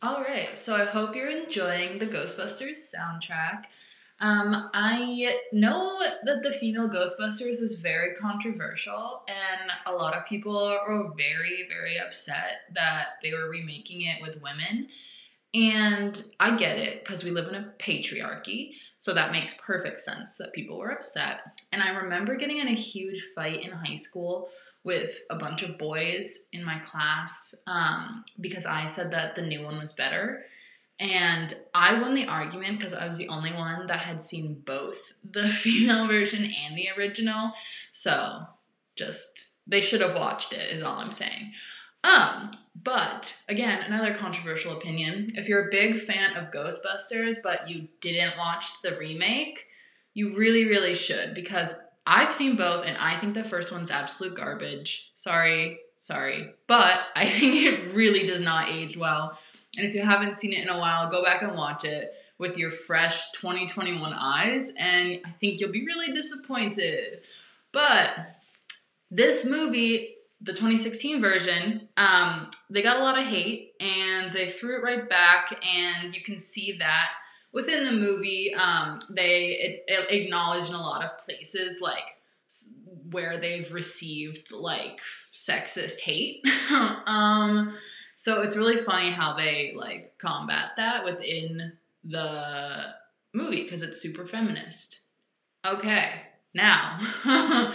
All right, so I hope you're enjoying the Ghostbusters soundtrack. Um, I know that the female Ghostbusters was very controversial, and a lot of people were very, very upset that they were remaking it with women. And I get it because we live in a patriarchy, so that makes perfect sense that people were upset. And I remember getting in a huge fight in high school with a bunch of boys in my class um, because I said that the new one was better. And I won the argument because I was the only one that had seen both the female version and the original. So just, they should have watched it, is all I'm saying. Um, but again, another controversial opinion. If you're a big fan of Ghostbusters, but you didn't watch the remake, you really, really should because I've seen both, and I think the first one's absolute garbage. Sorry, sorry. But I think it really does not age well. And if you haven't seen it in a while, go back and watch it with your fresh 2021 eyes, and I think you'll be really disappointed. But this movie, the 2016 version, um, they got a lot of hate and they threw it right back, and you can see that within the movie, um, they it, it acknowledge in a lot of places like where they've received like sexist hate. um, so it's really funny how they like combat that within the movie because it's super feminist. Okay, now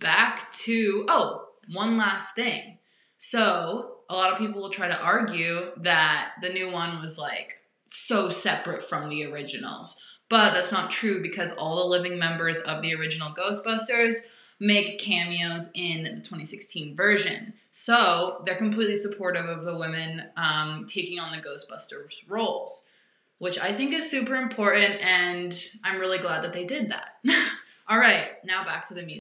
back to oh, one last thing. So a lot of people will try to argue that the new one was like so separate from the originals. But that's not true because all the living members of the original Ghostbusters make cameos in the 2016 version. So they're completely supportive of the women um, taking on the Ghostbusters roles, which I think is super important, and I'm really glad that they did that. all right, now back to the music.